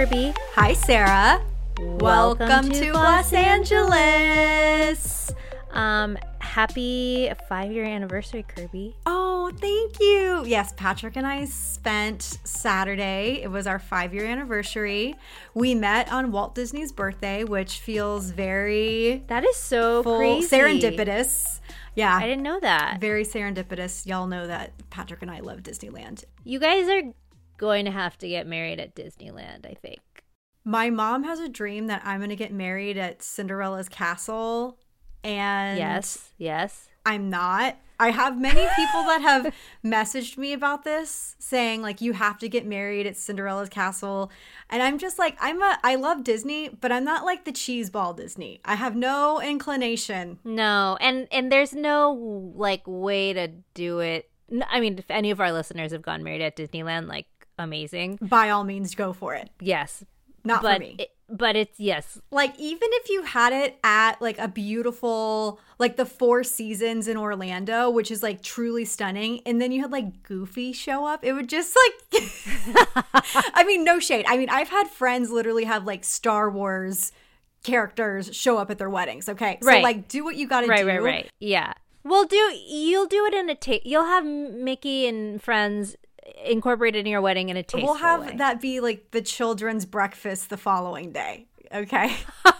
Kirby. Hi, Sarah. Welcome, to, Gloss Angeles. Um, happy five year anniversary, Kirby. Oh, thank you. Yes, Patrick and I spent Saturday. It was our five year anniversary. We met on Walt Disney's birthday, which feels very That is so full, crazy. serendipitous. Yeah. I didn't know that. Very serendipitous. Y'all know that Patrick and I love Disneyland. You guys are going to have to get married at Disneyland, I think. My mom has a dream that I'm going to get married at Cinderella's castle. And yes, yes. I'm not. I have many people that have messaged me about this saying like you have to get married at Cinderella's castle and I'm just like I'm a I love Disney but I'm not like the cheese ball Disney. I have no inclination. No, and and there's no like way to do it. I mean, if any of our listeners have gone married at Disneyland, like amazing. By all means go for it. Yes, Not but for me. it- but it's yes, like even if you had it at like a beautiful like the four seasons in orlando which is like truly stunning and then you had like goofy show up it would just like i mean no shade i mean i've had friends literally have like star wars characters show up at their weddings okay so Right. like do what you gotta right, do right, right. right. Yeah. Well, do you'll do it in a taste. You'll have Mickey and friends incorporated in your wedding in a taste. we'll have that be like the children's breakfast the following day okay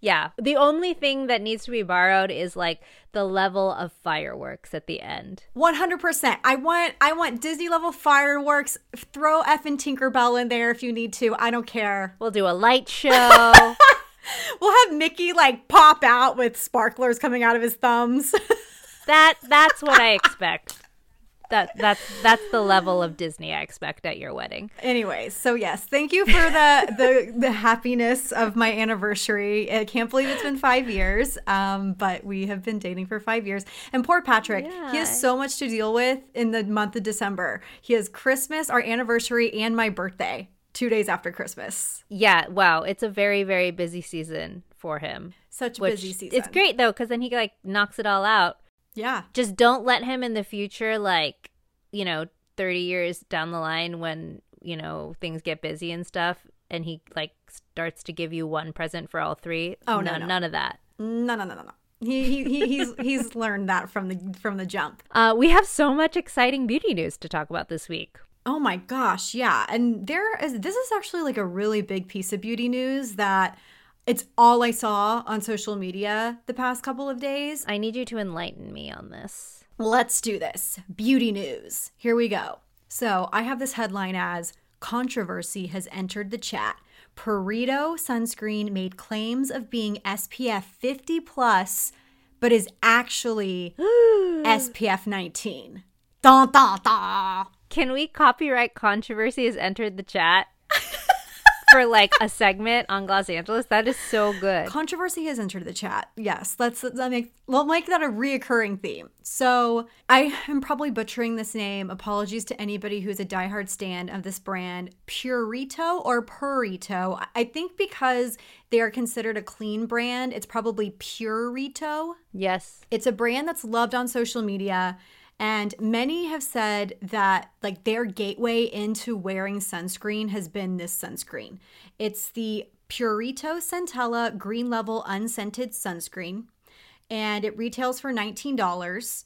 Yeah. The only thing that needs to be borrowed is like the level of fireworks at the end. 100%. I want I want Disney level fireworks. Throw F and Tinkerbell in there if you need to. I don't care. We'll do a light show. We'll have Mickey like pop out with sparklers coming out of his thumbs. that that's what I expect. That that's that's the level of Disney I expect at your wedding. Anyways, so yes, thank you for the the the happiness of my anniversary. I can't believe it's been five years, um, but we have been dating for five years. And poor Patrick, he has so much to deal with in the month of December. He has Christmas, our anniversary, and my birthday. Two days after Christmas. Yeah, wow, it's a very very busy season for him. Such a busy season. it's great though cuz then he like knocks it all out. Yeah. just don't let him in the future like you know 30 years down the line when you know things get busy and stuff and he like starts to give you one present for all three Oh, no, none, no. none of that No, no, no, no, no. He, he, he he's he's learned that from the from the jump. uh, we have so much exciting beauty news to talk about this week Oh my gosh, yeah. And there is this is actually like a really big piece of beauty news that it's all I saw on social media the past couple of days. i need you to enlighten me on this Let's do this. Beauty news. Here we go. So, I have this headline as controversy has entered the chat. Purito sunscreen made claims of being SPF 50 plus but is actually SPF 19. Dun, dun, dun. can we copyright controversy has entered the chat for like a segment on Gloss Angeles that is so good Controversy has entered the chat. Yes, let's let make we'll make that a reoccurring theme. So I am probably butchering this name. Apologies to anybody who's a diehard stand of this brand, Purito or Purito. I think because they are considered a clean brand, it's probably Purito. yes It's a brand that's loved on social media. And many have said that like their gateway into wearing sunscreen has been this sunscreen. It's the Purito Centella Green Level Unscented Sunscreen, and it retails for $19.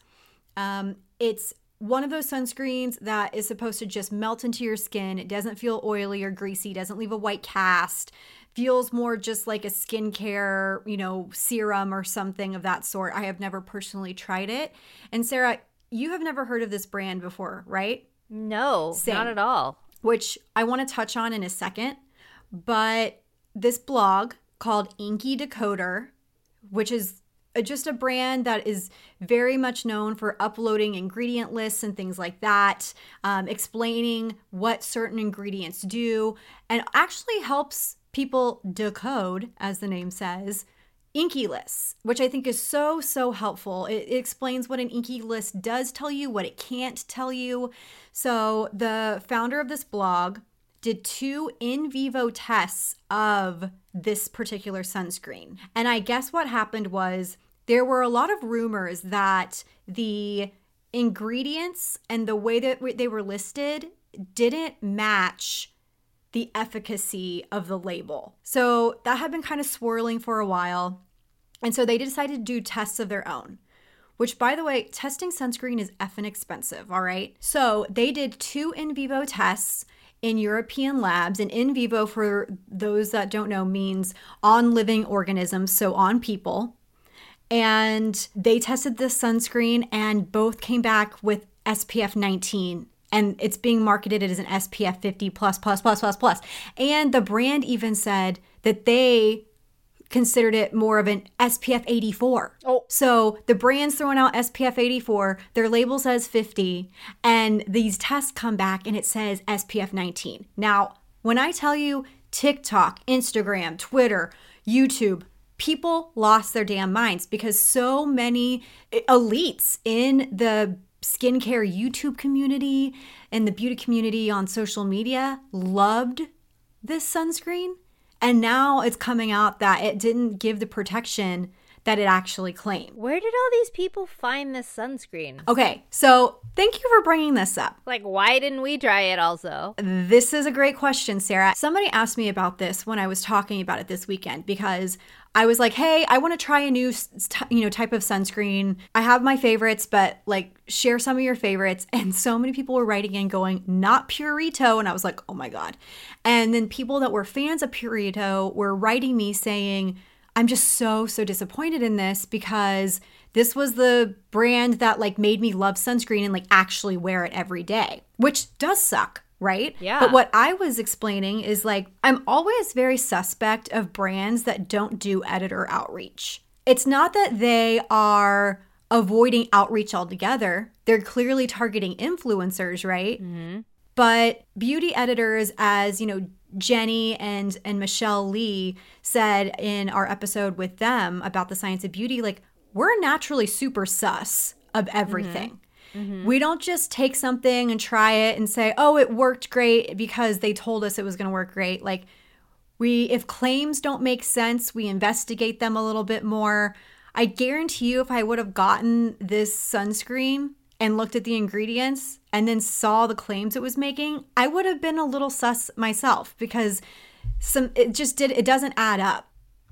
Um, it's one of those sunscreens that is supposed to just melt into your skin. It doesn't feel oily or greasy, doesn't leave a white cast, feels more just like a skincare, you know, serum or something of that sort. I have never personally tried it. And Sarah, you have never heard of this brand before, right? no Same. not at all which I want to touch on in a second. But this blog called INCIDecoder, which is just a brand that is very much known for uploading ingredient lists and things like that, um, explaining what certain ingredients do, and actually helps people decode, as the name says, INCI lists, which I think is so, so helpful. It, it, explains what an INCI list does tell you, what it can't tell you. So, the founder of this blog did two in vivo tests of this particular sunscreen. And I guess what happened was there were a lot of rumors that the ingredients and the way that they were listed didn't match the efficacy of the label. So that had been kind of swirling for a while. And so they decided to do tests of their own, which, by the way, testing sunscreen is effing expensive. All right. So they did two in vivo tests in European labs. And in vivo, for those that don't know, means on living organisms, so on people. And they tested this sunscreen and both came back with SPF 19 and it's being marketed as an SPF 50 plus plus plus plus plus. And the brand even said that they considered it more of an SPF 84. Oh. So the brand's throwing out SPF 84, their label says 50, and these tests come back and it says SPF 19. Now, when I tell you TikTok, Instagram, Twitter, YouTube, people lost their damn minds because so many elites in the skincare YouTube community and the beauty community on social media loved this sunscreen. And now it's coming out that it didn't give the protection that it actually claimed. Where did all these people find this sunscreen? Okay, so thank you for bringing this up. Like, why didn't we try it also? This is a great question, Sarah. Somebody asked me about this when I was talking about it this weekend because I was like, "Hey, I want to try a new, you know, type of sunscreen. I have my favorites, but like, share some of your favorites." And so many people were writing in, going, "Not Purito," and I was like, "Oh my god!" And then people that were fans of Purito were writing me saying, "I'm just so so disappointed in this because." This was the brand that like made me love sunscreen and like actually wear it every day, which does suck right? Yeah. But what I was explaining is like, I'm always very suspect of brands that don't do editor outreach. It's not that they are avoiding outreach altogether, they're clearly targeting influencers, right? Mm-hmm. But beauty editors, as you know, Jenny and and Michelle Lee said in our episode with them about the science of beauty, like we're naturally super sus of everything. Mm-hmm. Mm-hmm. We don't just take something and try it and say, "Oh, it worked great because they told us it was going to work great." Like we if claims don't make sense, we investigate them a little bit more. I guarantee you if I would have gotten this sunscreen and looked at the ingredients and then saw the claims it was making, I would have been a little sus myself because some it just did it doesn't add up.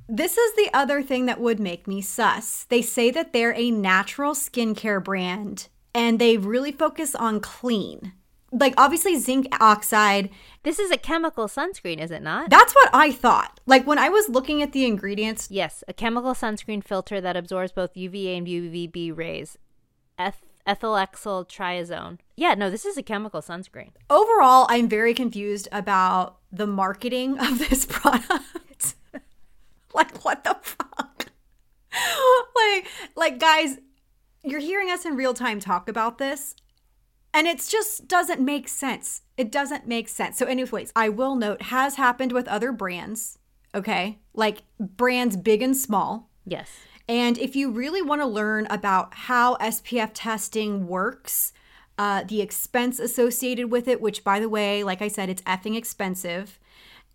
This is the other thing that would make me sus. They say that they're a natural skincare brand and they really focus on clean. Like obviously zinc oxide. This is a chemical sunscreen, is it not? That's what I thought. Like when I was looking at the ingredients. Yes, a chemical sunscreen filter that absorbs both UVA and UVB rays. Eth- ethylhexyl triazone. Yeah, no, this is a chemical sunscreen. Overall, I'm very confused about the marketing of this product. like what the fuck? like like guys, you're hearing us in real time talk about this, and it just doesn't make sense. It doesn't make sense. So, anyways, I will note has happened with other brands, okay? Like brands big and small. Yes. And if you really want to learn about how SPF testing works, uh, the expense associated with it, which by the way, like I said, it's effing expensive,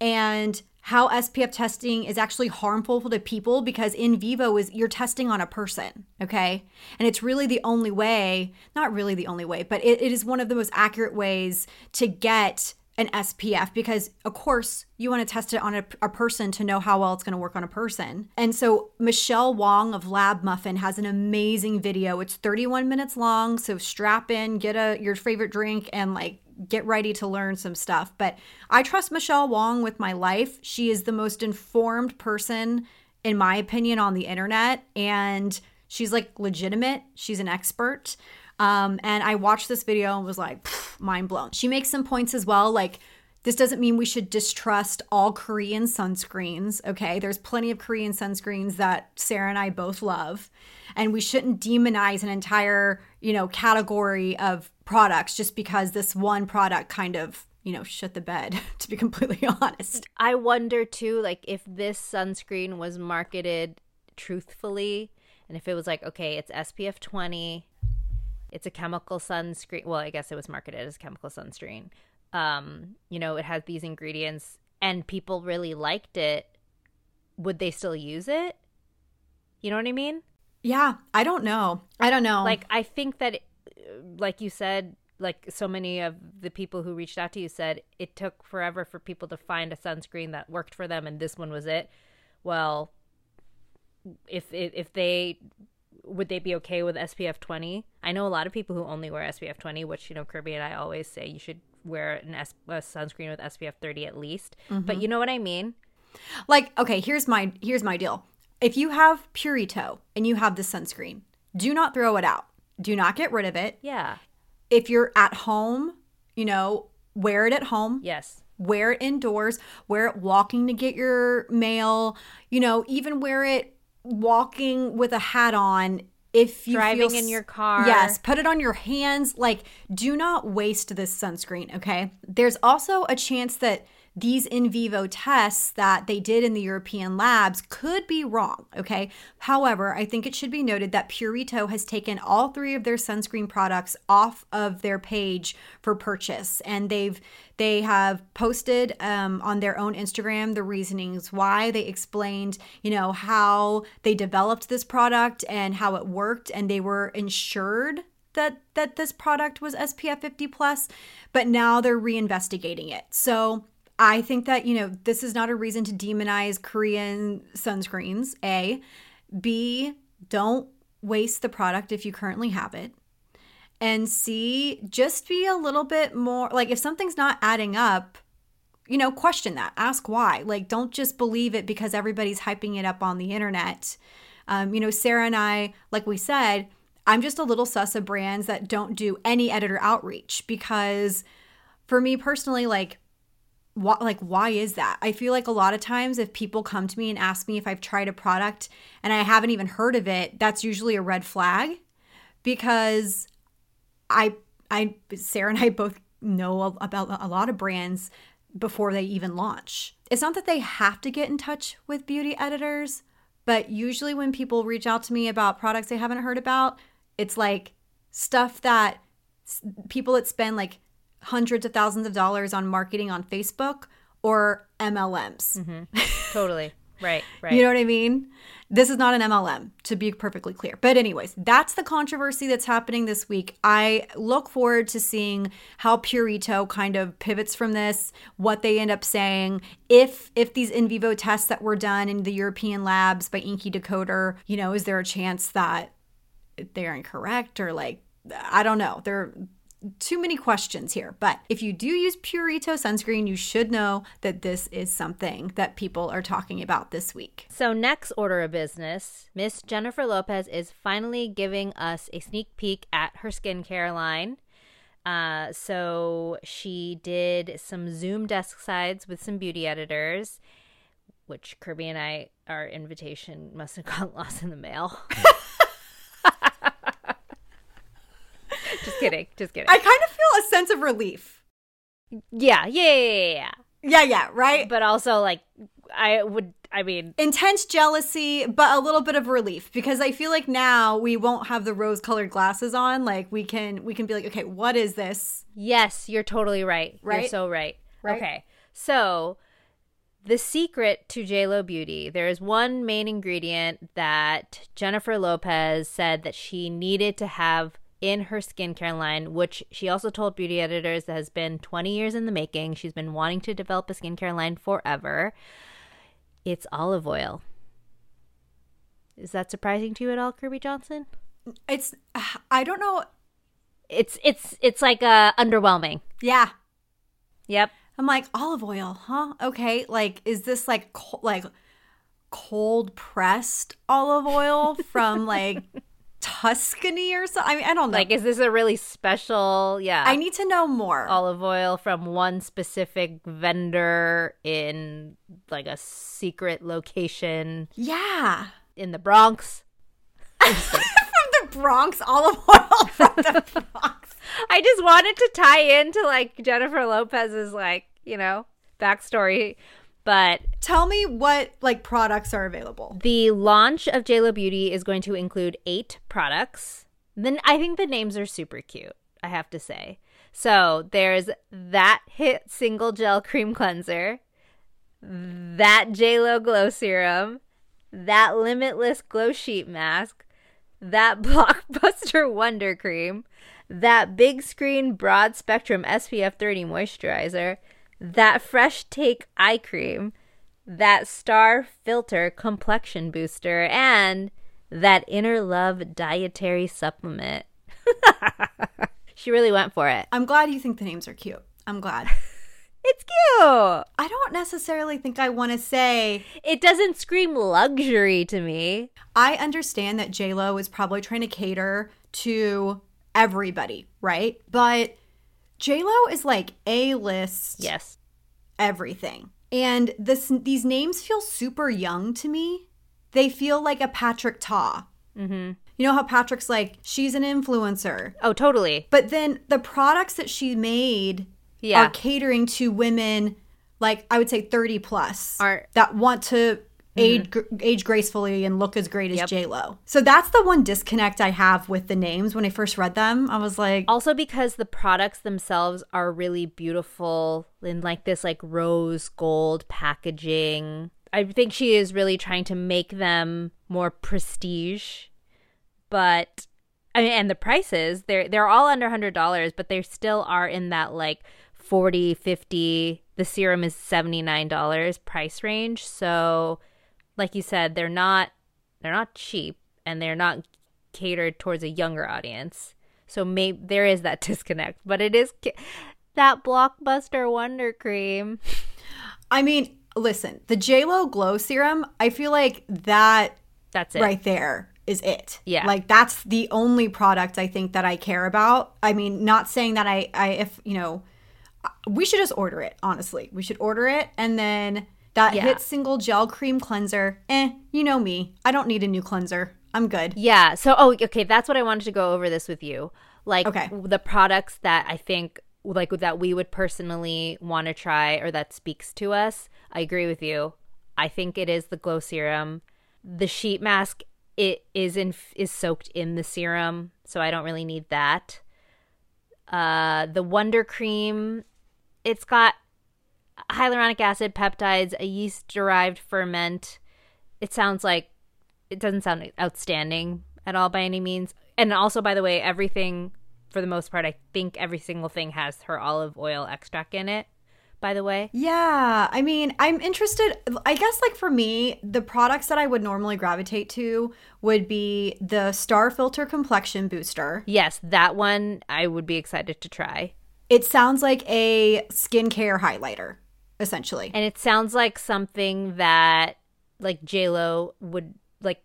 and how SPF testing is actually harmful to people because in vivo is you're testing on a person, okay? And it's really the only way, not really the only way, but it, it is one of the most accurate ways to get an SPF because, of course, you want to test it on a, a person to know how well it's going to work on a person. And so, Michelle Wong of Lab Muffin has an amazing video. It's 31 minutes long, so strap in, get a your favorite drink, and like get ready to learn some stuff. But I trust Michelle Wong with my life. She is the most informed person, in my opinion, on the internet, and she's like legitimate. She's an expert. Um, and I watched this video and was like, mind blown. She makes some points as well, like This doesn't mean we should distrust all Korean sunscreens, okay? There's plenty of Korean sunscreens that Sarah and I both love, and we shouldn't demonize an entire, you know, category of products just because this one product kind of, you know, shut the bed, to be completely honest. I wonder too, like if this sunscreen was marketed truthfully, and if it was like, okay, it's SPF 20, it's a chemical sunscreen. Well, I guess it was marketed as chemical sunscreen um, you know, it has these ingredients and people really liked it, would they still use it? You know what I mean? Yeah, I don't know. I don't know. Like, I think that, like you said, like so many of the people who reached out to you said it took forever for people to find a sunscreen that worked for them and this one was it. Well, if if, if they would they be okay with SPF 20? I know a lot of people who only wear SPF 20, which you know Kirby and I always say you should wear an S- a sunscreen with SPF 30 at least. Mm-hmm. But you know what I mean? Like, okay, here's my here's my deal. If you have Purito and you have the sunscreen, do not throw it out. Do not get rid of it. Yeah. If you're at home, you know, wear it at home. Yes. Wear it indoors. Wear it walking to get your mail. You know, even wear it walking with a hat on if you driving feel, in your car. Yes, put it on your hands. Like, do not waste this sunscreen, okay? There's also a chance that these in vivo tests that they did in the European labs could be wrong, okay? However, I think it should be noted that Purito has taken all three of their sunscreen products off of their page for purchase and they've they have posted um, on their own Instagram the reasonings why they explained, you know, how they developed this product and how it worked and they were insured that that this product was SPF 50 plus, but now they're reinvestigating it. So I think that, you know, this is not a reason to demonize Korean sunscreens, A. B, don't waste the product if you currently have it. And C, just be a little bit more like if something's not adding up, you know, question that. Ask why. Like, don't just believe it because everybody's hyping it up on the internet. Um, you know, Sarah and I, like we said, I'm just a little sus of brands that don't do any editor outreach because for me personally, like, what like why is that? I feel like a lot of times if people come to me and ask me if i've tried a product and i haven't even heard of it that's usually a red flag because i i sarah and i both know about a lot of brands before they even launch. It's not that they have to get in touch with beauty editors but usually when people reach out to me about products they haven't heard about it's like stuff that people that spend like hundreds of thousands of dollars on marketing on Facebook or MLMs. Mm-hmm. Totally. right, right. You know what I mean? This is not an MLM, to be perfectly clear. But, anyways, that's the controversy that's happening this week. I look forward to seeing how Purito kind of pivots from this, what they end up saying. If if these in vivo tests that were done in the European labs by INCIDecoder, you know, is there a chance that they're incorrect or like I don't know. They're too many questions here. But if you do use Purito sunscreen, you should know that this is something that people are talking about this week. So, next order of business, Miss Jennifer Lopez is finally giving us a sneak peek at her skincare line. Uh, so, she did some Zoom desk sides with some beauty editors, which Kirby and I, our invitation must have gotten lost in the mail. just kidding. Just kidding. I kind of feel a sense of relief. Yeah, yeah, yeah, yeah. Yeah, yeah, right? But also, like, I would, I mean, intense jealousy, but a little bit of relief because I feel like now we won't have the rose colored glasses on. Like, we can, we can be like, okay, what is this? Yes, you're totally right. Right. You're so right. right. Okay. So, the secret to JLo Beauty, there is one main ingredient that Jennifer Lopez said that she needed to have in her skincare line, which she also told beauty editors has been 20 years in the making. She's been wanting to develop a skincare line forever. It's olive oil. Is that surprising to you at all, Kirby Johnson? It's I don't know. It's it's it's like uh underwhelming. Yeah. Yep. I'm like olive oil, huh? Okay, like is this like like cold pressed olive oil from like Tuscany or something. I mean, I don't know. Like, is this a really special? Yeah. I need to know more. Olive oil from one specific vendor in like a secret location. Yeah. In the Bronx. from the Bronx, olive oil from the Bronx. I just wanted to tie into like Jennifer Lopez's like, you know, backstory but tell me what like products are available. The launch of JLo Beauty is going to include eight products. Then I think the names are super cute, I have to say. So there's that hit single gel cream cleanser, that JLo glow serum, that limitless glow sheet mask, that blockbuster wonder cream, that big screen broad spectrum SPF 30 moisturizer, that fresh take eye cream, that star filter complexion booster, and that inner love dietary supplement. she really went for it. I'm glad you think the names are cute. I'm glad. it's cute. I don't necessarily think I want to say it doesn't scream luxury to me. I understand that JLo is probably trying to cater to everybody, right? But J Lo is like a list. Yes. Everything. And this these names feel super young to me. They feel like a Patrick Ta. Mm-hmm. You know how Patrick's like she's an influencer. Oh, totally. But then the products that she made yeah. are catering to women like I would say 30 plus are, that want to age mm-hmm. age gracefully and look as great as yep. J Lo. So that's the one disconnect I have with the names. When I first read them, I was like, also because the products themselves are really beautiful in like this like rose gold packaging. I think she is really trying to make them more prestige, but I mean, and the prices they're they're all under hundred dollars, but they still are in that like 40 50 the serum is $79 price range so like you said, they're not they're not cheap and they're not catered towards a younger audience. So maybe there is that disconnect, but it is that blockbuster wonder cream. I mean, listen, the JLo glow serum, I feel like that that's it. Right there is it. Yeah. Like that's the only product I think that I care about. I mean, not saying that I I if, you know, we should just order it, honestly. We should order it and then that yeah. hit single gel cream cleanser, eh, you know me. I don't need a new cleanser. I'm good. Yeah. So, oh, okay. That's what I wanted to go over this with you. Like okay. the products that I think like that we would personally want to try or that speaks to us. I agree with you. I think it is the glow serum. The sheet mask it is in is soaked in the serum, so I don't really need that. Uh the Wonder Cream it's got hyaluronic acid, peptides, a yeast derived ferment. It sounds like it doesn't sound outstanding at all by any means. And also, by the way, everything, for the most part, I think every single thing has her olive oil extract in it. By the way, yeah. I mean, I'm interested. I guess, like for me, the products that I would normally gravitate to would be the Star Filter Complexion Booster. Yes, that one I would be excited to try. It sounds like a skincare highlighter essentially. And it sounds like something that like J Lo would like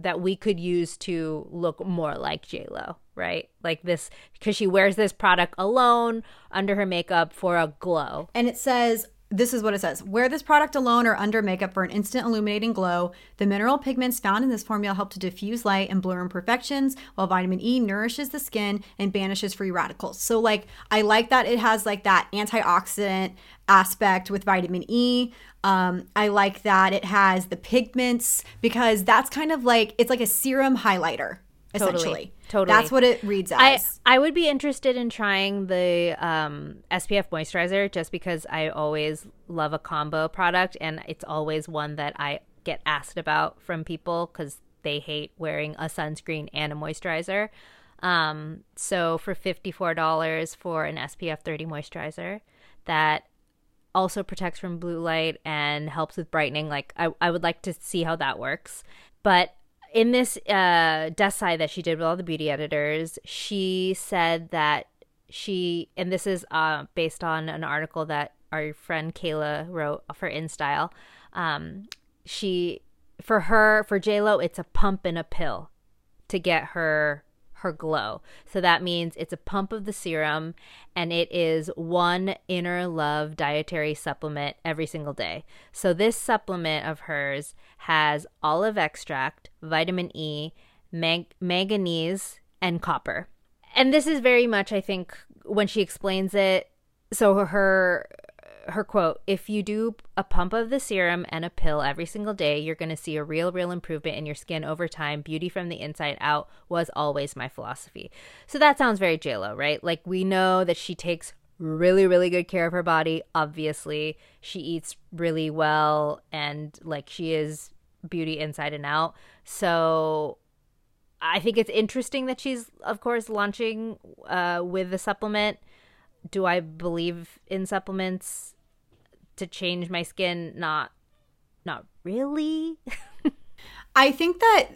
that we could use to look more like J Lo, right? Like this because she wears this product alone under her makeup for a glow. And it says this is what it says Wear this product alone or under makeup for an instant illuminating glow. The mineral pigments found in this formula help to diffuse light and blur imperfections, while vitamin E nourishes the skin and banishes free radicals. So, like, I like that it has like that antioxidant aspect with vitamin E. Um, I like that it has the pigments because that's kind of like it's like a serum highlighter essentially. Totally. totally. That's what it reads as. I, I would be interested in trying the um, SPF moisturizer just because I always love a combo product and it's always one that I get asked about from people because they hate wearing a sunscreen and a moisturizer. Um, so for $54 for an SPF 30 moisturizer that also protects from blue light and helps with brightening, like I, I would like to see how that works. But in this uh, desk side that she did with all the beauty editors, she said that she, and this is uh, based on an article that our friend Kayla wrote for InStyle. Um, she, for her, for J Lo, it's a pump and a pill to get her her glow. So that means it's a pump of the serum and it is one inner love dietary supplement every single day. So this supplement of hers has olive extract, vitamin E, mag- manganese, and copper. And this is very much, I think, when she explains it. So her her quote if you do a pump of the serum and a pill every single day you're going to see a real real improvement in your skin over time. Beauty from the inside out was always my philosophy. So that sounds very jlo right? Like we know that she takes really really good care of her body. Obviously she eats really well and like she is beauty inside and out. So i think it's interesting that she's of course launching uh, with the supplement. Do I believe in supplements to change my skin? Not not really. I think that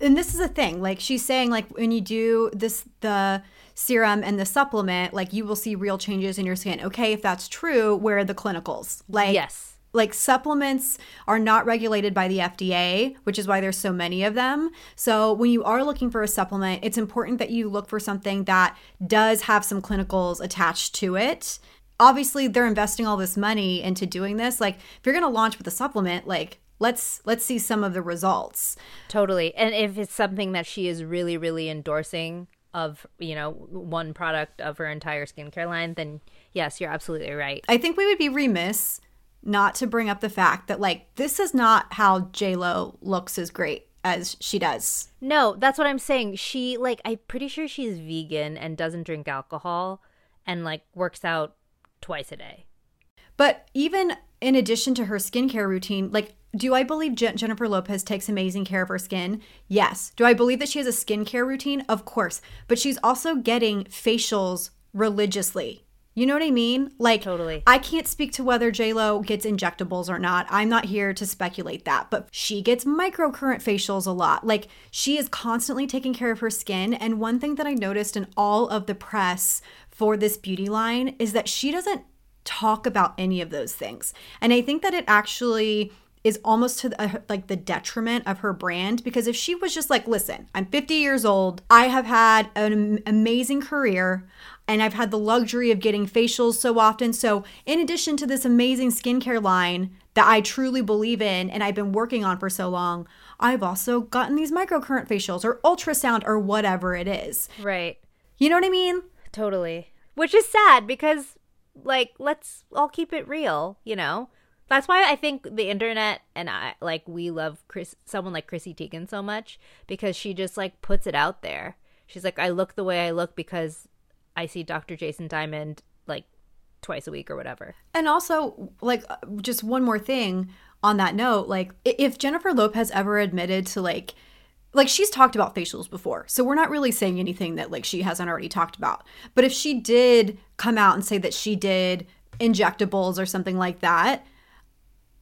and this is a thing. Like she's saying like when you do this the serum and the supplement, like you will see real changes in your skin. Okay, if that's true, where are the clinicals? Like Yes like supplements are not regulated by the FDA, which is why there's so many of them. So when you are looking for a supplement, it's important that you look for something that does have some clinicals attached to it. Obviously, they're investing all this money into doing this. Like if you're going to launch with a supplement, like let's let's see some of the results. Totally. And if it's something that she is really really endorsing of, you know, one product of her entire skincare line, then yes, you're absolutely right. I think we would be remiss not to bring up the fact that like this is not how J Lo looks as great as she does. No, that's what I'm saying. She like I'm pretty sure she's vegan and doesn't drink alcohol and like works out twice a day. But even in addition to her skincare routine, like do I believe Jennifer Lopez takes amazing care of her skin? Yes. Do I believe that she has a skincare routine? Of course. But she's also getting facials religiously. You know what I mean? Like, totally. I can't speak to whether J Lo gets injectables or not. I'm not here to speculate that, but she gets microcurrent facials a lot. Like, she is constantly taking care of her skin. And one thing that I noticed in all of the press for this beauty line is that she doesn't talk about any of those things. And I think that it actually is almost to the, uh, like the detriment of her brand because if she was just like listen i'm 50 years old i have had an amazing career and I've had the luxury of getting facials so often. So, in addition to this amazing skincare line that I truly believe in and I've been working on for so long, I've also gotten these microcurrent facials or ultrasound or whatever it is. Right. You know what I mean? Totally. Which is sad because, like, let's all keep it real, you know? That's why I think the internet and I like we love Chris someone like Chrissy Teigen so much because she just like puts it out there. She's like, I look the way I look because I see Dr. Jason Diamond like twice a week or whatever. And also, like, just one more thing on that note, like, if Jennifer Lopez ever admitted to like, like she's talked about facials before, so we're not really saying anything that like she hasn't already talked about. But if she did come out and say that she did injectables or something like that,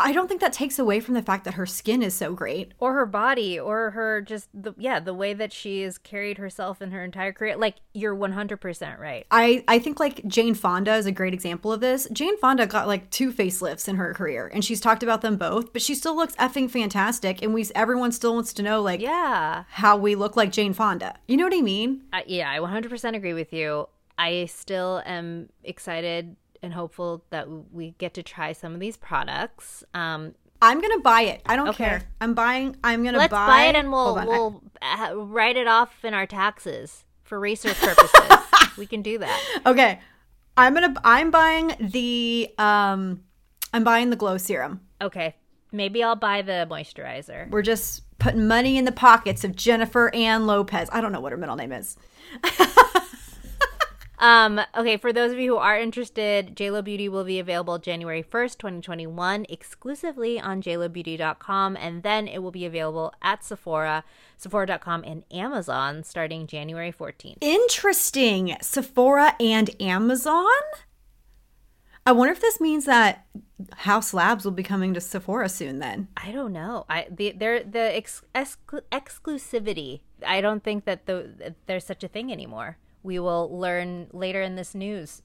I don't think that takes away from the fact that her skin is so great. Or her body, or her just, the, yeah, the way that she has carried herself in her entire career. Like, you're 100% right. I, I think, like, Jane Fonda is a great example of this. Jane Fonda got, like, two facelifts in her career, and she's talked about them both, but she still looks effing fantastic, and we everyone still wants to know, like, yeah, how we look like Jane Fonda. You know what I mean? Uh, yeah, I 100% agree with you. I still am excited and hopeful that we get to try some of these products. Um, I'm gonna buy it. I don't okay. care. I'm buying. I'm gonna Let's buy, buy it, and we'll we'll I... write it off in our taxes for research purposes. we can do that. Okay, I'm gonna. I'm buying the. Um, I'm buying the glow serum. Okay, maybe I'll buy the moisturizer. We're just putting money in the pockets of Jennifer Ann Lopez. I don't know what her middle name is. Um, okay, for those of you who are interested, JLo Beauty will be available January 1st, 2021, exclusively on jlobeauty.com, and then it will be available at Sephora, Sephora.com, and Amazon starting January 14th. Interesting. Sephora and Amazon? I wonder if this means that Haus Labs will be coming to Sephora soon. Then I don't know. I the they're the ex, exclusivity. I don't think that the there's such a thing anymore we will learn later in this news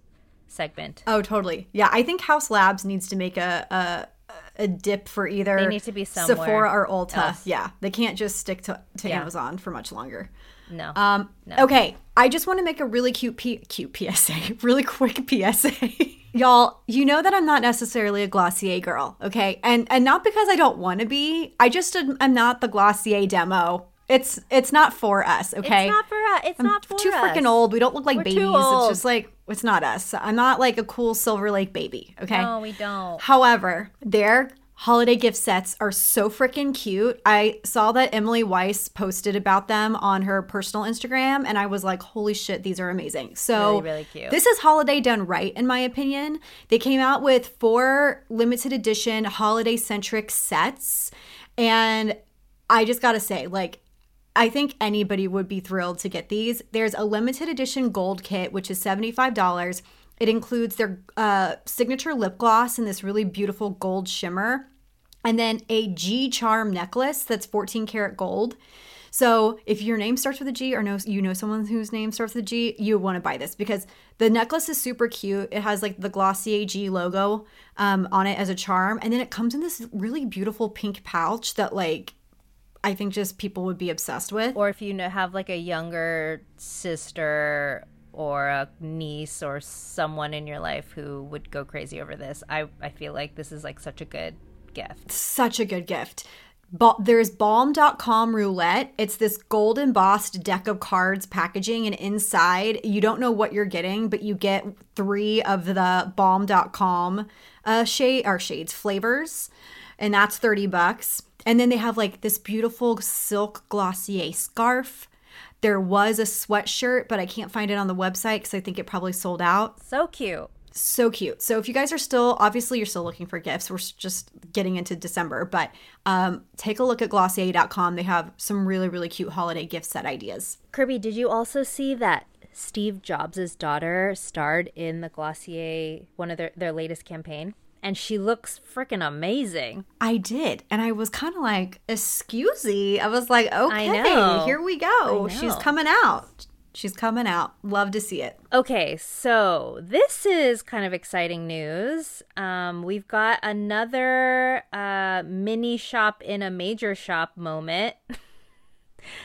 segment. Oh, totally. Yeah, I think Haus Labs needs to make a, a a dip for either they need to be somewhere Sephora or Ulta. else. Yeah, they can't just stick to, to Yeah. Amazon for much longer. No. Um, Okay, I just want to make a really cute, P- cute PSA, really quick PSA. Y'all, you know that I'm not necessarily a Glossier girl, okay? And and not because I don't want to be. I just am am not the Glossier demo. It's it's not for us, okay? It's not for us. It's not for us. Too us. freaking old. We don't look like We're too babies. It's just like it's not us. I'm not like a cool Silver Lake baby, okay? No, we don't. However, their holiday gift sets are so freaking cute. I saw that Emily Weiss posted about them on her personal Instagram, and I was like, holy shit, these are amazing. So, Really, really cute. this is holiday done right, in my opinion. They came out with four limited edition holiday centric sets, and I just gotta say, like, I think anybody would be thrilled to get these. There's a limited edition gold kit, which is $75. It includes their uh, signature lip gloss in this really beautiful gold shimmer, and then a G charm necklace that's 14 karat gold. So if your name starts with a G or know you know someone whose name starts with a G, you want to buy this because the necklace is super cute. It has like the Glossier G logo um, on it as a charm, and then it comes in this really beautiful pink pouch that like I think just people would be obsessed with. Or if you know, have like a younger sister or a niece or someone in your life who would go crazy over this, I, I feel like this is like such a good gift. Such a good gift. Ba- there's Balm Dotcom roulette. It's this gold embossed deck of cards packaging, and inside, you don't know what you're getting, but you get three of the Balm Dotcom uh, shade or shades flavors, and that's 30 bucks. And then they have like this beautiful silk Glossier scarf. There was a sweatshirt, but I can't find it on the website because I think it probably sold out So cute. so cute. So if you guys are still obviously you're still looking for gifts, we're just getting into December, but um, take a look at glossier.com. They have some really really cute holiday gift set ideas. Kirby, did you also see that Steve Jobs' daughter starred in the Glossier, one of their, their latest campaign? And she looks freaking amazing. I did, and I was kind of like, "Excusey." I was like, "Okay, here we go. She's coming out. She's coming out. Love to see it." Okay, so this is kind of exciting news. Um, we've got another uh, mini shop in a major shop moment.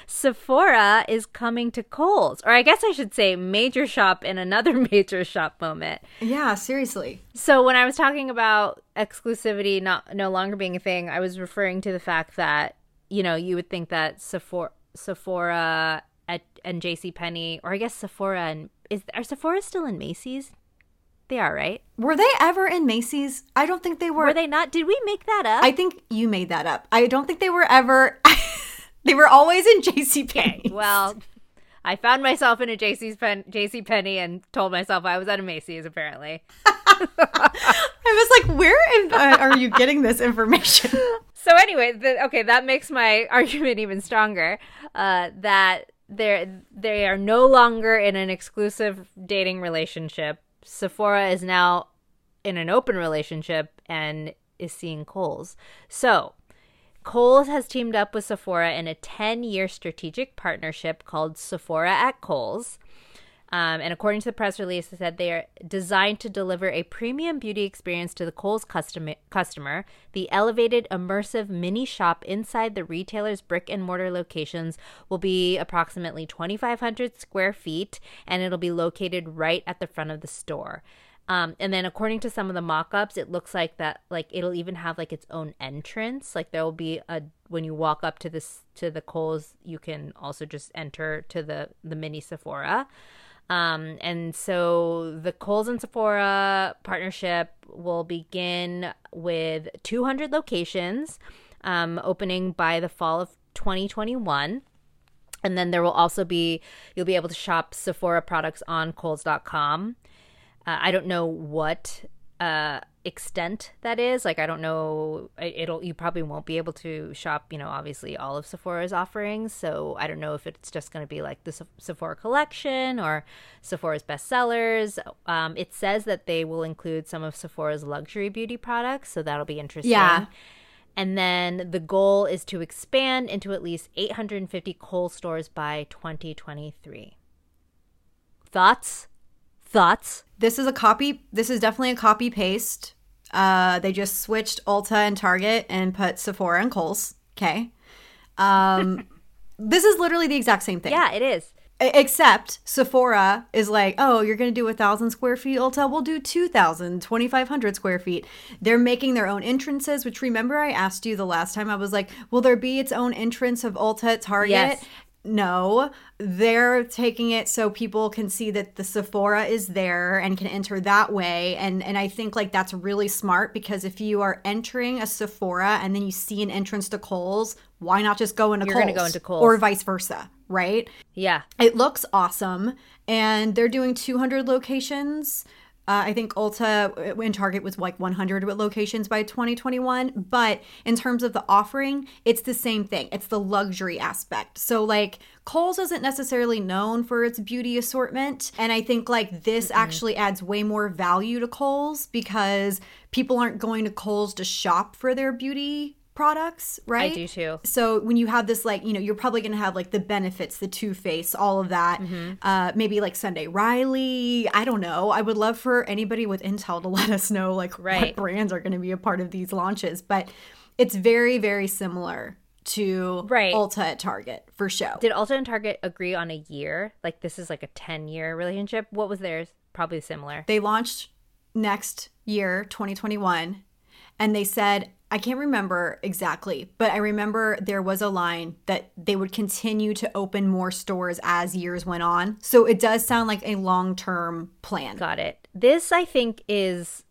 Sephora is coming to Kohl's, or I guess I should say major shop in another major shop moment. Yeah, seriously. So when I was talking about exclusivity not no longer being a thing, I was referring to the fact that you know you would think that Sephora, Sephora at, and J.C. Penney, or I guess Sephora and is are Sephora still in Macy's? They are, right? Were they ever in Macy's? I don't think they were. Were they not? Did we make that up? I think you made that up. I don't think they were ever. they were always in JC okay. Well, I found myself in a JC's Pen, J.C. Penney and told myself I was at a Macy's. Apparently. I was like, where in, uh, are you getting this information? So anyway, the, okay, that makes my argument even stronger. Uh, that they're they are no longer in an exclusive dating relationship. Sephora is now in an open relationship and is seeing Kohl's. So Kohl's has teamed up with Sephora in a 10 year strategic partnership called Sephora at Kohl's. Um, and according to the press release, it said they are designed to deliver a premium beauty experience to the Kohl's custom- customer. The elevated, immersive mini shop inside the retailer's brick and mortar locations will be approximately 2,500 square feet, and it'll be located right at the front of the store. Um, and then according to some of the mock-ups, it looks like that like it'll even have like its own entrance. Like there will be a when you walk up to this to the Kohl's, you can also just enter to the the mini Sephora. Um, and so the Kohl's and Sephora partnership will begin with 200 locations, um, opening by the fall of 2021. And then there will also be, you'll be able to shop Sephora products on Kohl's.com. Uh, I don't know what uh, extent that is. Like, I don't know. it- It'll you probably won't be able to shop. You know, obviously all of Sephora's offerings. So I don't know if it's just going to be like the Se- Sephora collection or Sephora's bestsellers. Um, it says that they will include some of Sephora's luxury beauty products, so that'll be interesting. Yeah. And then the goal is to expand into at least 850 Kohl stores by 2023. Thoughts? Thoughts? This is a copy. This is definitely a copy paste Uh, they just switched Ulta and Target and put Sephora and Kohl's. Okay. Um, this is literally the exact same thing. Yeah, it is. Except Sephora is like, oh, you're going to do a thousand square feet. Ulta will do 2,000, 2,500 square feet. They're making their own entrances, which remember I asked you the last time I was like, will there be its own entrance of Ulta at Target? Yes. No, they're taking it so people can see that the Sephora is there and can enter that way. And and I think like that's really smart because if you are entering a Sephora and then you see an entrance to Kohl's, why not just go into You're Kohl's? gonna go into Kohl's. Or vice versa, right? Yeah. It looks awesome. And they're doing 200 locations. Uh, I think Ulta in Target was like 100 locations by 2021. But in terms of the offering, it's the same thing. It's the luxury aspect. So, like, Kohl's isn't necessarily known for its beauty assortment. And I think, like, this mm-hmm. actually adds way more value to Kohl's because people aren't going to Kohl's to shop for their beauty products, right? I do too. So when you have this, like, you know, you're probably going to have like the benefits, the Too Faced, all of that. Mm-hmm. Uh, maybe like Sunday Riley. I don't know. I would love for anybody with intel to let us know like right. what brands are going to be a part of these launches. But it's very, very similar to right. Ulta at Target for show. Did Ulta and Target agree on a year? Like this is like a 10 year relationship? What was theirs? Probably similar. They launched next year, 2021, and they said I can't remember exactly, but I remember there was a line that they would continue to open more stores as years went on. So it does sound like a long term plan. Got it. This, I think, is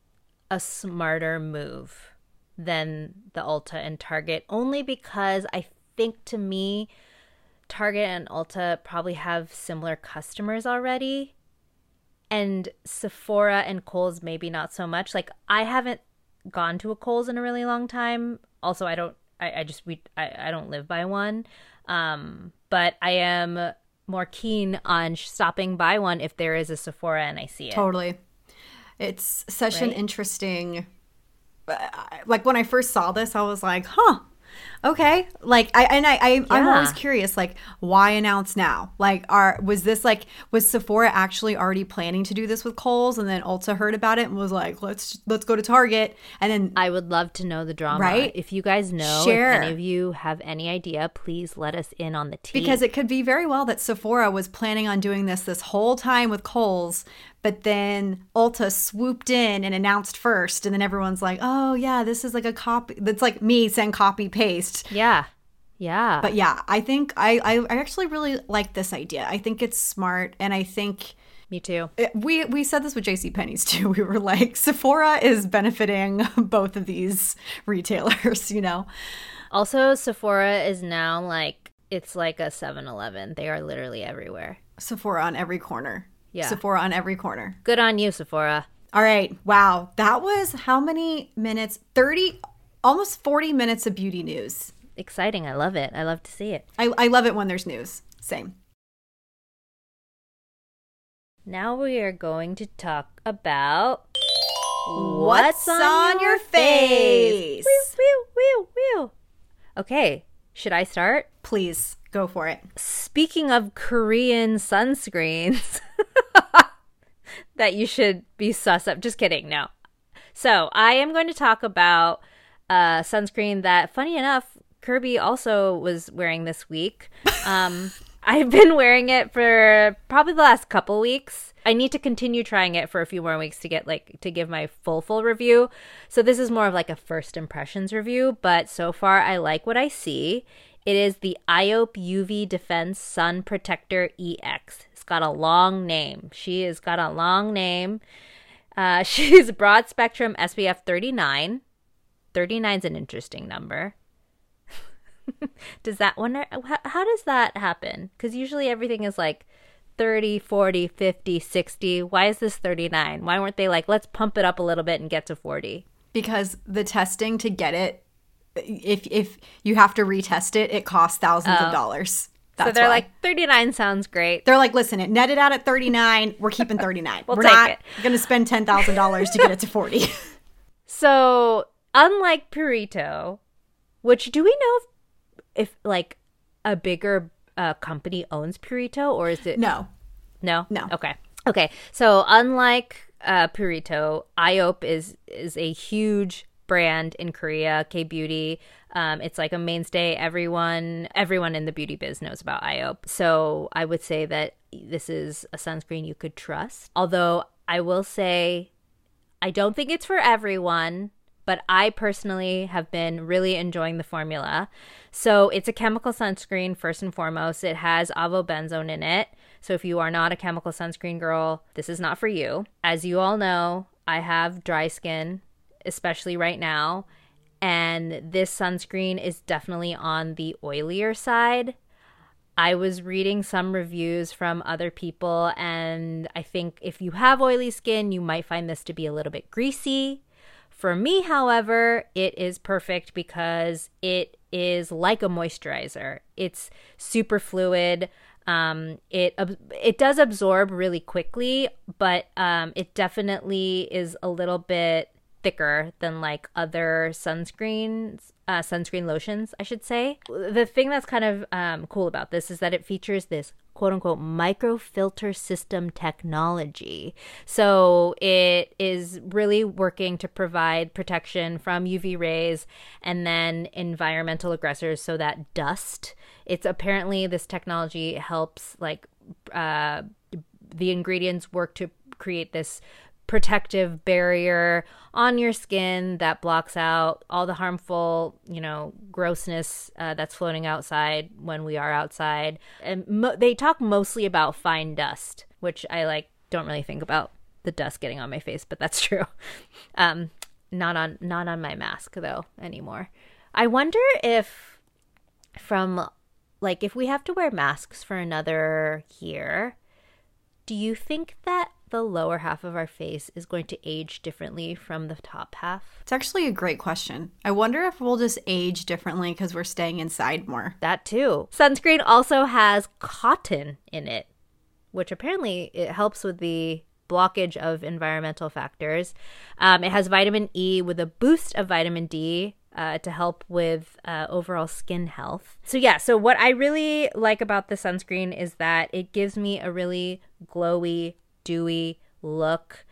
a smarter move than the Ulta and Target, only because I think to me, Target and Ulta probably have similar customers already. And Sephora and Kohl's maybe not so much. Like I haven't gone to a Kohl's in a really long time. Also, I don't. I, I just we I, I don't live by one. Um, but I am more keen on stopping by one if there is a Sephora and I see it. Totally. It's such right? an interesting. Uh, like when I first saw this, I was like, "Huh, okay like i and i, I am always curious like why announce now? Like are was this like was sephora actually already planning to do this with kohl's? And then ulta heard about it and was like let's let's go to target. And then i would love to know the drama. Right? If you guys know Share. if any of you have any idea please let us in on the tea. Because it could be very well that sephora was planning on doing this this whole time with kohl's but then Ulta swooped in and announced first, and then everyone's like, "Oh yeah, this is like a copy." That's like me saying copy paste. Yeah, yeah. But yeah, I think I I, actually really like this idea. I think it's smart, and I think. Me too. It, we we said this with J.C. Penney's too. We were like, Sephora is benefiting both of these retailers, you know. Also, Sephora is now like it's like a 7-Eleven. They are literally everywhere. Sephora on every corner. Yeah. Sephora on every corner. Good on you, Sephora. All right. Wow. That was how many minutes? 30, almost 40 minutes of beauty news. Exciting. I love it. I love to see it. I, I love it when there's news. Same. Now we are going to talk about what's, what's on, on, your face. face. Whew, whew, whew, okay. Should I start? Please. Go for it. Speaking of Korean sunscreens that you should be sus up. Just kidding. No. So I am going to talk about a sunscreen that, funny enough, Kirby also was wearing this week. Um, I've been wearing it for probably the last couple weeks. I need to continue trying it for a few more weeks to get like to give my full full review. So this is more of like a first impressions review, but so far I like what I see. It is the IOPE UV Defense Sun Protector EX. It's got a long name. She has got a long name. Uh, she's broad spectrum SPF 39. 39 is an interesting number. does that wonder how, how does that happen? Because usually everything is like 30, 40, 50, 60. Why is this 39? Why weren't they like, let's pump it up a little bit and get to 40? Because the testing to get it if if you have to retest it, it costs thousands oh. of dollars. That's so they're why. like 39 sounds great. They're like, listen, it netted out at 39. We're keeping 39. we'll We're not going to spend $10,000 to get it to 40. so, unlike Purito, which do we know if, if like a bigger uh, company owns Purito or is it No. No. No. Okay. Okay. So, unlike uh, Purito. IOPE is is a huge brand in Korea, K Beauty. Um, it's like a mainstay. Everyone, everyone in the beauty biz knows about IOPE. So I would say that this is a sunscreen you could trust. Although I will say, I don't think it's for everyone, but I personally have been really enjoying the formula. So it's a chemical sunscreen first and foremost. It has avobenzone in it. So if you are not a chemical sunscreen girl, this is not for you. As you all know, I have dry skin, especially right now and this sunscreen is definitely on the oilier side. I was reading some reviews from other people, and I think if you have oily skin, you might find this to be a little bit greasy. For me, however, it is perfect because it is like a moisturizer. It's super fluid. Um, it it does absorb really quickly, but um, it definitely is a little bit thicker than like other sunscreens uh, sunscreen lotions i should say. The thing that's kind of um, cool about this is that it features this quote unquote microfilter system technology. So it is really working to provide protection from uv rays and then environmental aggressors so that dust it's apparently this technology helps like uh, the ingredients work to create this protective barrier on your skin that blocks out all the harmful, you know, grossness uh, that's floating outside when we are outside. And mo- they talk mostly about fine dust, which I like don't really think about the dust getting on my face, but that's true. Um, not on not on my mask though anymore. I wonder if from like if we have to wear masks for another year, do you think that the lower half of our face is going to age differently from the top half? It's actually a great question. I wonder if we'll just age differently because we're staying inside more. That too. Sunscreen also has cotton in it, which apparently it helps with the blockage of environmental factors. Um, it has vitamin E with a boost of vitamin D uh, to help with uh, overall skin health. So, yeah, so what I really like about the sunscreen is that it gives me a really glowy, dewy look.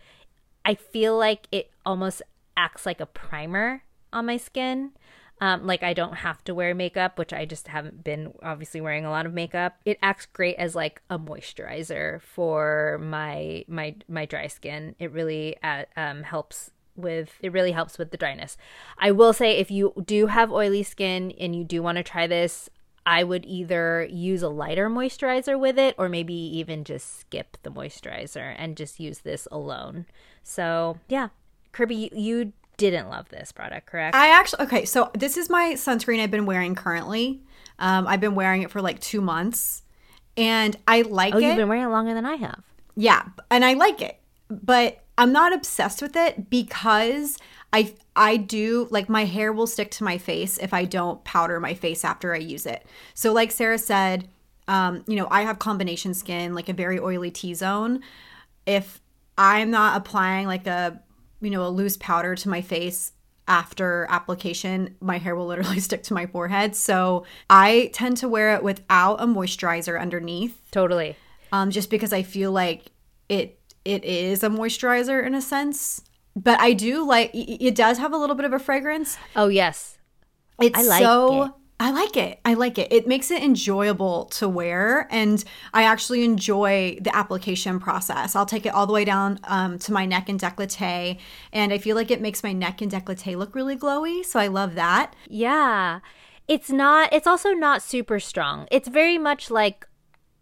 I feel like it almost acts like a primer on my skin. Um, like I don't have to wear makeup, which I just haven't been obviously wearing a lot of makeup. It acts great as like a moisturizer for my my my dry skin. It really uh, um, helps with it really helps with the dryness. I will say if you do have oily skin and you do want to try this, I would either use a lighter moisturizer with it or maybe even just skip the moisturizer and just use this alone. So, yeah. Kirby, you didn't love this product, correct? I actually, okay, so this is my sunscreen I've been wearing currently. Um, I've been wearing it for like two months and I like oh, it. you've been wearing it longer than I have. Yeah, and I like it, but I'm not obsessed with it because I I do like my hair will stick to my face if I don't powder my face after I use it. So like Sarah said, um, you know, I have combination skin, like a very oily T zone. If I'm not applying like a you know a loose powder to my face after application, my hair will literally stick to my forehead. So I tend to wear it without a moisturizer underneath. Totally. Um, just because I feel like it it is a moisturizer in a sense but I do like it does have a little bit of a fragrance. Oh yes. It's I like so it. I like it. I like it. It makes it enjoyable to wear, and I actually enjoy the application process. I'll take it all the way down um, to my neck and décolleté, and I feel like it makes my neck and décolleté look really glowy. So I love that. Yeah, it's not. It's also not super strong. It's very much like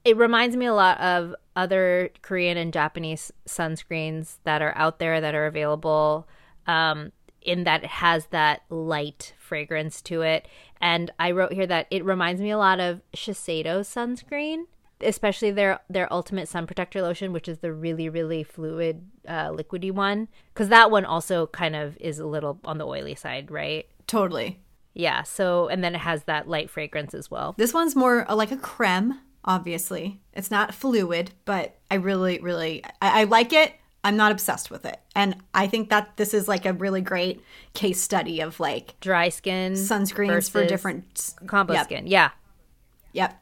it reminds me a lot of other Korean and Japanese sunscreens that are out there that are available. Um, in that it has that light fragrance to it. And I wrote here that it reminds me a lot of Shiseido sunscreen, especially their their ultimate sun protector lotion, which is the really really fluid uh, liquidy one, because that one also kind of is a little on the oily side, right? Totally. Yeah. So and then it has that light fragrance as well. This one's more uh, like a creme obviously. It's not fluid, but I really, really, I, I, like it. I'm not obsessed with it. And I think that this is like a really great case study of like dry skin sunscreens for different combo yep. skin. Yeah. Yep.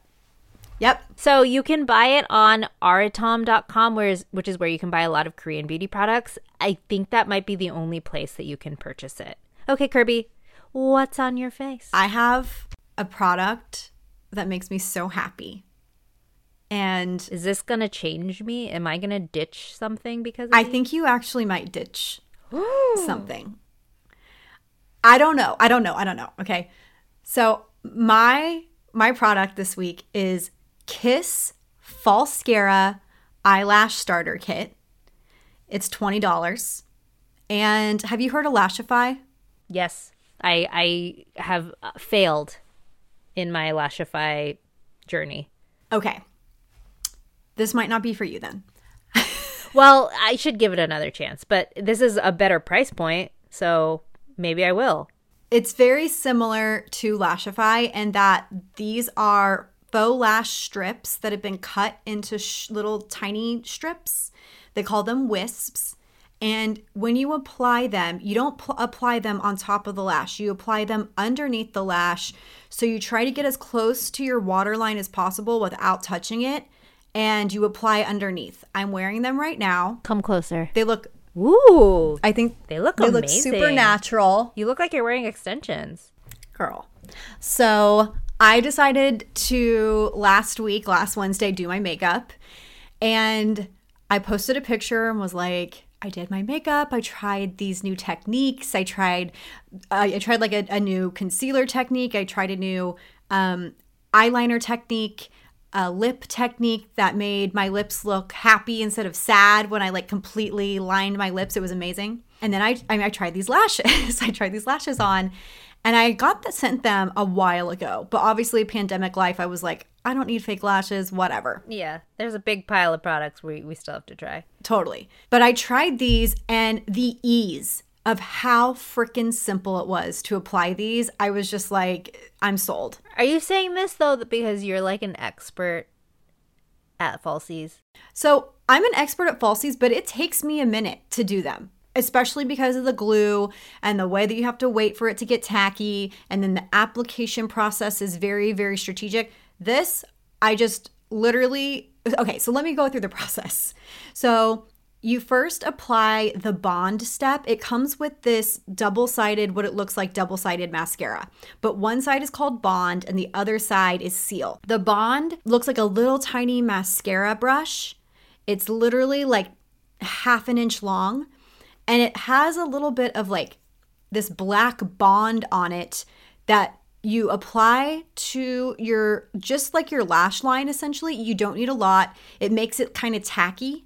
Yep. So you can buy it on aratom.com, whereas, which is where you can buy a lot of Korean beauty products. I think that might be the only place that you can purchase it. Okay, Kirby, what's on your face? I have a product that makes me so happy. And is this going to change me? Am I going to ditch something because I think you actually might ditch something. I don't know. I don't know. I don't know. Okay. So, my my product this week is Kiss Falscara Eyelash Starter Kit. It's $20. And have you heard of Lashify? Yes. I I have uh, failed in my Lashify journey. Okay. This might not be for you then. well, I should give it another chance, but this is a better price point, so maybe I will. It's very similar to Lashify in that these are faux lash strips that have been cut into sh- little tiny strips. They call them wisps. And when you apply them, you don't pl- apply them on top of the lash. You apply them underneath the lash. So you try to get as close to your waterline as possible without touching it and you apply underneath. I'm wearing them right now. Come closer. They look Ooh. I think they look they amazing. look super natural. You look like you're wearing extensions. Girl. So, I decided to last week, last Wednesday do my makeup and I posted a picture and was like I did my makeup. I tried these new techniques. I tried, uh, I tried like a, a, new concealer technique. I tried a new um, eyeliner technique a lip technique that made my lips look happy instead of sad when I like completely lined my lips. It was amazing. And then I, I, mean, I tried these lashes. I tried these lashes on and I got that sent them a while ago. But obviously, pandemic life, I was like, I don't need fake lashes, whatever. Yeah, there's a big pile of products we, we still have to try. Totally. But I tried these and the ease of how freaking simple it was to apply these, I was just like, I'm sold. Are you saying this though because you're like an expert at falsies? So I'm an expert at falsies, but it takes me a minute to do them. Especially because of the glue and the way that you have to wait for it to get tacky, and then the application process is very, very strategic. This, I just literally, okay, so let me go through the process. So you first apply the bond step. It comes with this double sided, what it looks like double sided mascara. But one side is called bond and the other side is seal. The bond looks like a little tiny mascara brush. It's literally like half an inch long and it has a little bit of like this black bond on it that you apply to your just like your lash line essentially. You don't need a lot. It makes it kind of tacky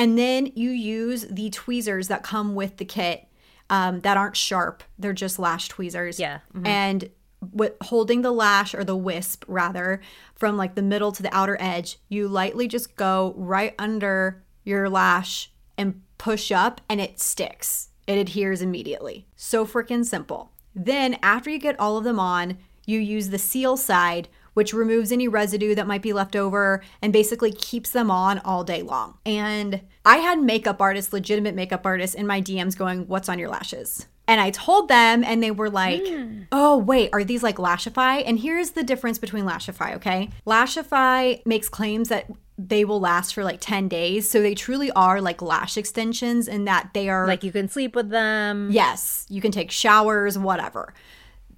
and then you use the tweezers that come with the kit um, that aren't sharp. They're just lash tweezers. Yeah. Mm-hmm. And with holding the lash or the wisp rather from like the middle to the outer edge, you lightly just go right under your lash and push up and it sticks. It adheres immediately. So freaking simple. Then after you get all of them on, you use the seal side which removes any residue that might be left over and basically keeps them on all day long. And I had makeup artists, legitimate makeup artists, in my DMs going, What's on your lashes? And I told them, and they were like, mm. oh, wait, are these like Lashify? And here's the difference between Lashify, okay? Lashify makes claims that they will last for like 10 days. So they truly are like lash extensions in that they are. Like you can sleep with them. Yes, you can take showers, whatever.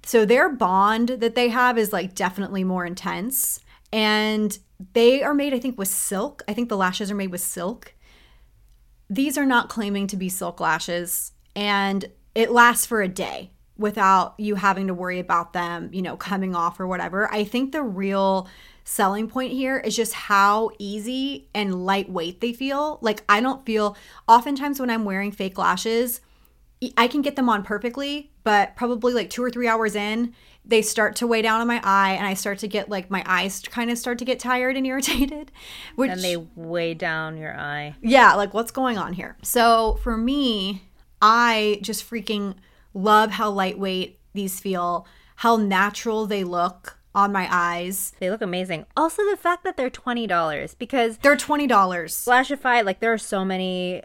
So their bond that they have is like definitely more intense. And they are made, I think, with silk. I think the lashes are made with silk. These are not claiming to be silk lashes. And it lasts for a day without you having to worry about them, you know, coming off or whatever. I think the real selling point here is just how easy and lightweight they feel. Like, I don't feel, oftentimes when I'm wearing fake lashes, I can get them on perfectly, but probably like two or three hours in, they start to weigh down on my eye, and I start to get like my eyes kind of start to get tired and irritated. Which and they weigh down your eye. Yeah, like what's going on here? So for me, I just freaking love how lightweight these feel, how natural they look on my eyes. They look amazing. Also, the fact that they're twenty dollars because they're twenty dollars. Lashify, like there are so many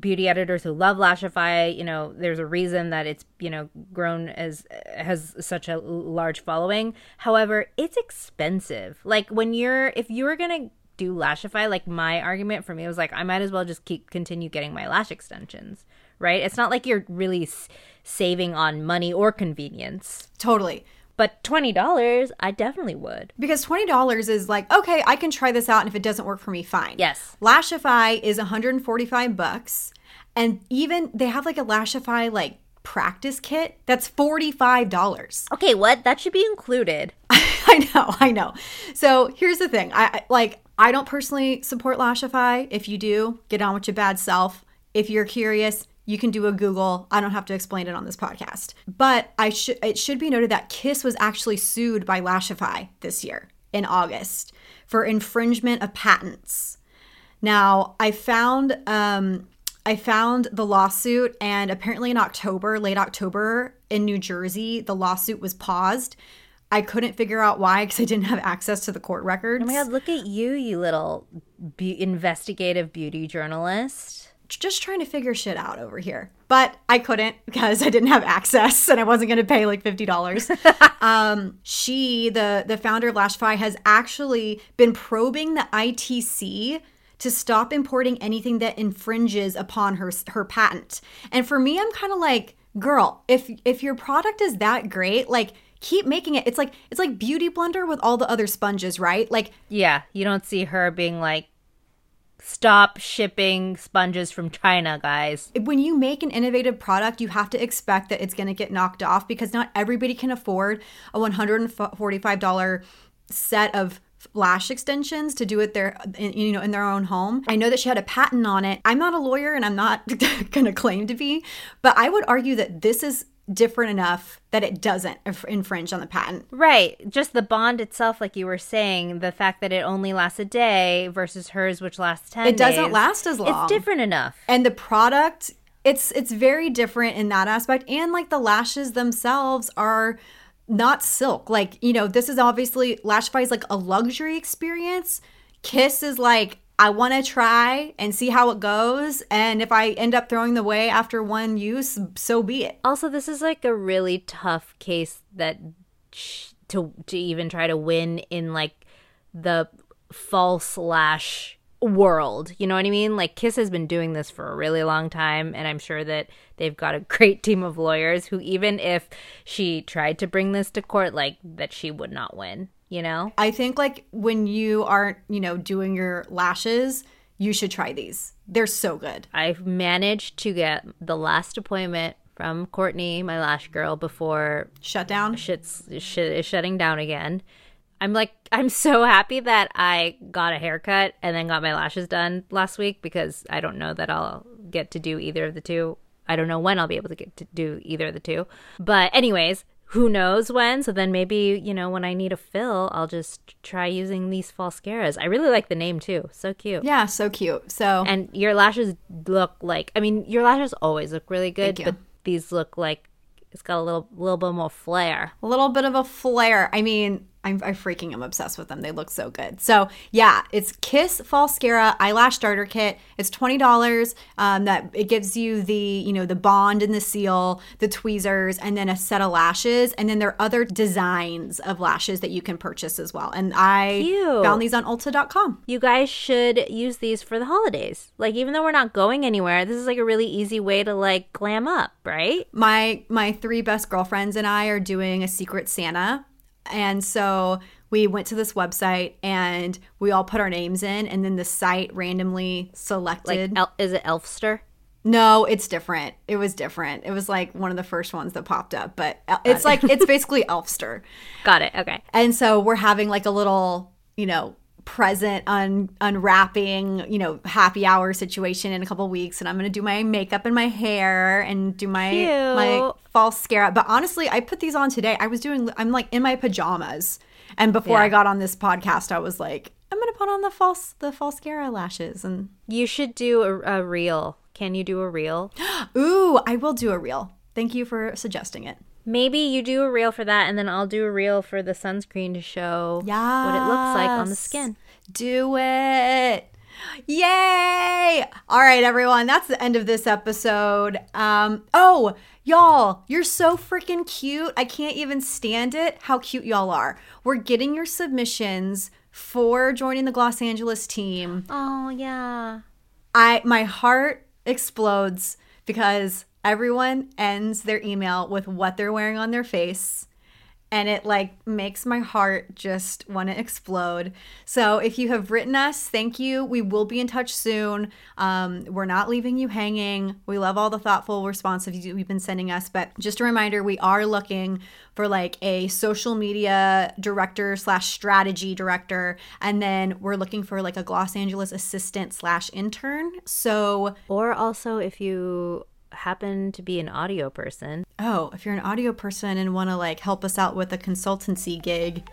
beauty editors who love Lashify. You know, there's a reason that it's you know grown as has such a large following. However, it's expensive. Like when you're if you're gonna do Lashify, like my argument for me was like I might as well just keep continue getting my lash extensions. Right? It's not like you're really s- saving on money or convenience. Totally. But $20, I definitely would. Because $20 is like, okay, I can try this out and if it doesn't work for me, fine. Yes. Lashify is 145 bucks. And even they have like a Lashify like practice kit that's $45. Okay, what? That should be included. I know, I know. So here's the thing. I I- like I don't personally support Lashify. If you do, get on with your bad self. If you're curious, you can do a Google. I don't have to explain it on this podcast. But I should it should be noted that Kiss was actually sued by Lashify this year in August for infringement of patents. Now, I found um I found the lawsuit and apparently in October, late October in New Jersey, the lawsuit was paused. I couldn't figure out why because I didn't have access to the court records. Oh my god, look at you, you little be- investigative beauty journalist. Just trying to figure shit out over here. But I couldn't because I didn't have access and I wasn't going to pay like $50. um, she, the, the founder of Lashify, has actually been probing the ITC to stop importing anything that infringes upon her her patent. And for me, I'm kind of like, girl, if if your product is that great, like keep making it. It's like it's like Beauty Blender with all the other sponges, right? Like Yeah, you don't see her being like, stop shipping sponges from China, guys. when you make an innovative product, you have to expect that it's going to get knocked off because not everybody can afford a $145 set of lash extensions to do it their you know in their own home. I know that she had a patent on it. I'm not a lawyer and I'm not going to claim to be, but I would argue that this is different enough that it doesn't inf- infringe on the patent. Right. Just the bond itself, like you were saying, the fact that it only lasts a day versus hers, which lasts 10 It doesn't days, last as long. It's different enough. and the product it's it's very different in that aspect and like the lashes themselves are not silk like you know this is obviously lashify is like a luxury experience kiss is like i want to try and see how it goes and if i end up throwing the way after one use so be it Also, this is like a really tough case that to to even try to win in like the false lash world. You know what I mean? Like Kiss has been doing this for a really long time and I'm sure that they've got a great team of lawyers who even if she tried to bring this to court like that she would not win, you know? i think like when you aren't you know doing your lashes you should try these they're so good I've managed to get the last appointment from Courtney, my lash girl, before shut down shit's shit is shutting down again. I'm like I'm so happy that I got a haircut and then got my lashes done last week because I don't know that I'll get to do either of the two. I don't know when I'll be able to get to do either of the two. But anyways, who knows when? So then maybe, you know, when I need a fill, I'll just try using these falscaras. I really like the name too. So cute. yeah so cute so And your lashes look like I mean, your lashes always look really good, but these look like it's got a little little bit more flair. a little bit of a flair. I mean, I'm, I freaking am obsessed with them. They look so good. So yeah, it's Kiss Falscara Eyelash Starter Kit. It's twenty dollars. Um, that it gives you the you know the bond and the seal, the tweezers, and then a set of lashes. And then there are other designs of lashes that you can purchase as well. And I Cute. found these on Ulta.com. You guys should use these for the holidays. Like even though we're not going anywhere, this is like a really easy way to like glam up, right? my my three best girlfriends and I are doing a secret Santa. And so we went to this website and we all put our names in and then the site randomly Like selected El- is it Elfster? No, it's different. It was different. It was like one of the first ones that popped up, but uh, it's like it's basically Elfster. Got it. Okay. And so we're having like a little, you know, present un- unwrapping, you know, happy hour situation in a couple weeks and I'm going to do my makeup and my hair and do my my Falscara. But honestly, I put these on today. I was doing I'm like in my pajamas. And before Yeah. I got on this podcast, I was like, I'm going to put on the false the Falscara lashes and You should do a, a reel. Can you do a reel? ooh, I will do a reel. Thank you for suggesting it. Maybe you do a reel for that, and then I'll do a reel for the sunscreen to show what it looks like on the skin. Do it. Yay! All right, everyone, that's the end of this episode. Um, oh, y'all, you're so freaking cute. I can't even stand it how cute y'all are. We're getting your submissions for joining the Gloss Angeles team. Oh, yeah. I my heart explodes because everyone ends their email with what they're wearing on their face and it like makes my heart just want to explode. So if you have written us, thank you. We will be in touch soon. Um, we're not leaving you hanging. We love all the thoughtful responses you've been sending us. But just a reminder, we are looking for like a social media director slash strategy director, and then we're looking for like a Gloss Angeles assistant slash intern. So or also if you happen to be an audio person. Oh, if you're an audio person and want to like help us out with a consultancy gig,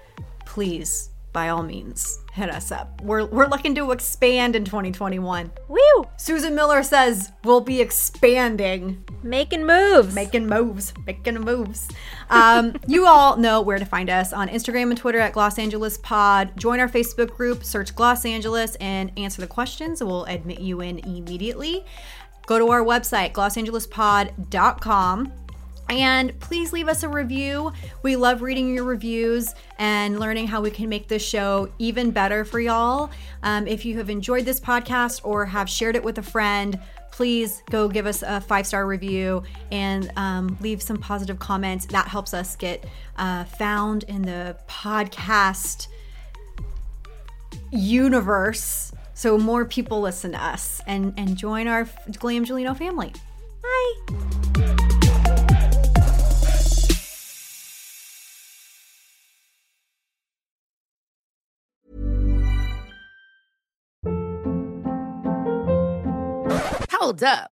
please by all means hit us up. We're we're looking to expand in 2021. Woo! Susan Miller says we'll be expanding, making moves, making moves, making moves. Um, you all know where to find us on Instagram and Twitter at Gloss Angeles Pod. Join our Facebook group, search Gloss Angeles, and answer the questions. We'll admit you in immediately go to our website, glossangelespod.com. And please leave us a review. We love reading your reviews and learning how we can make this show even better for y'all. Um, if you have enjoyed this podcast or have shared it with a friend, please go give us a five star review and um, leave some positive comments. That helps us get uh, found in the podcast universe so more people listen to us and, and join our Glam Angelino family. Bye. Hold up.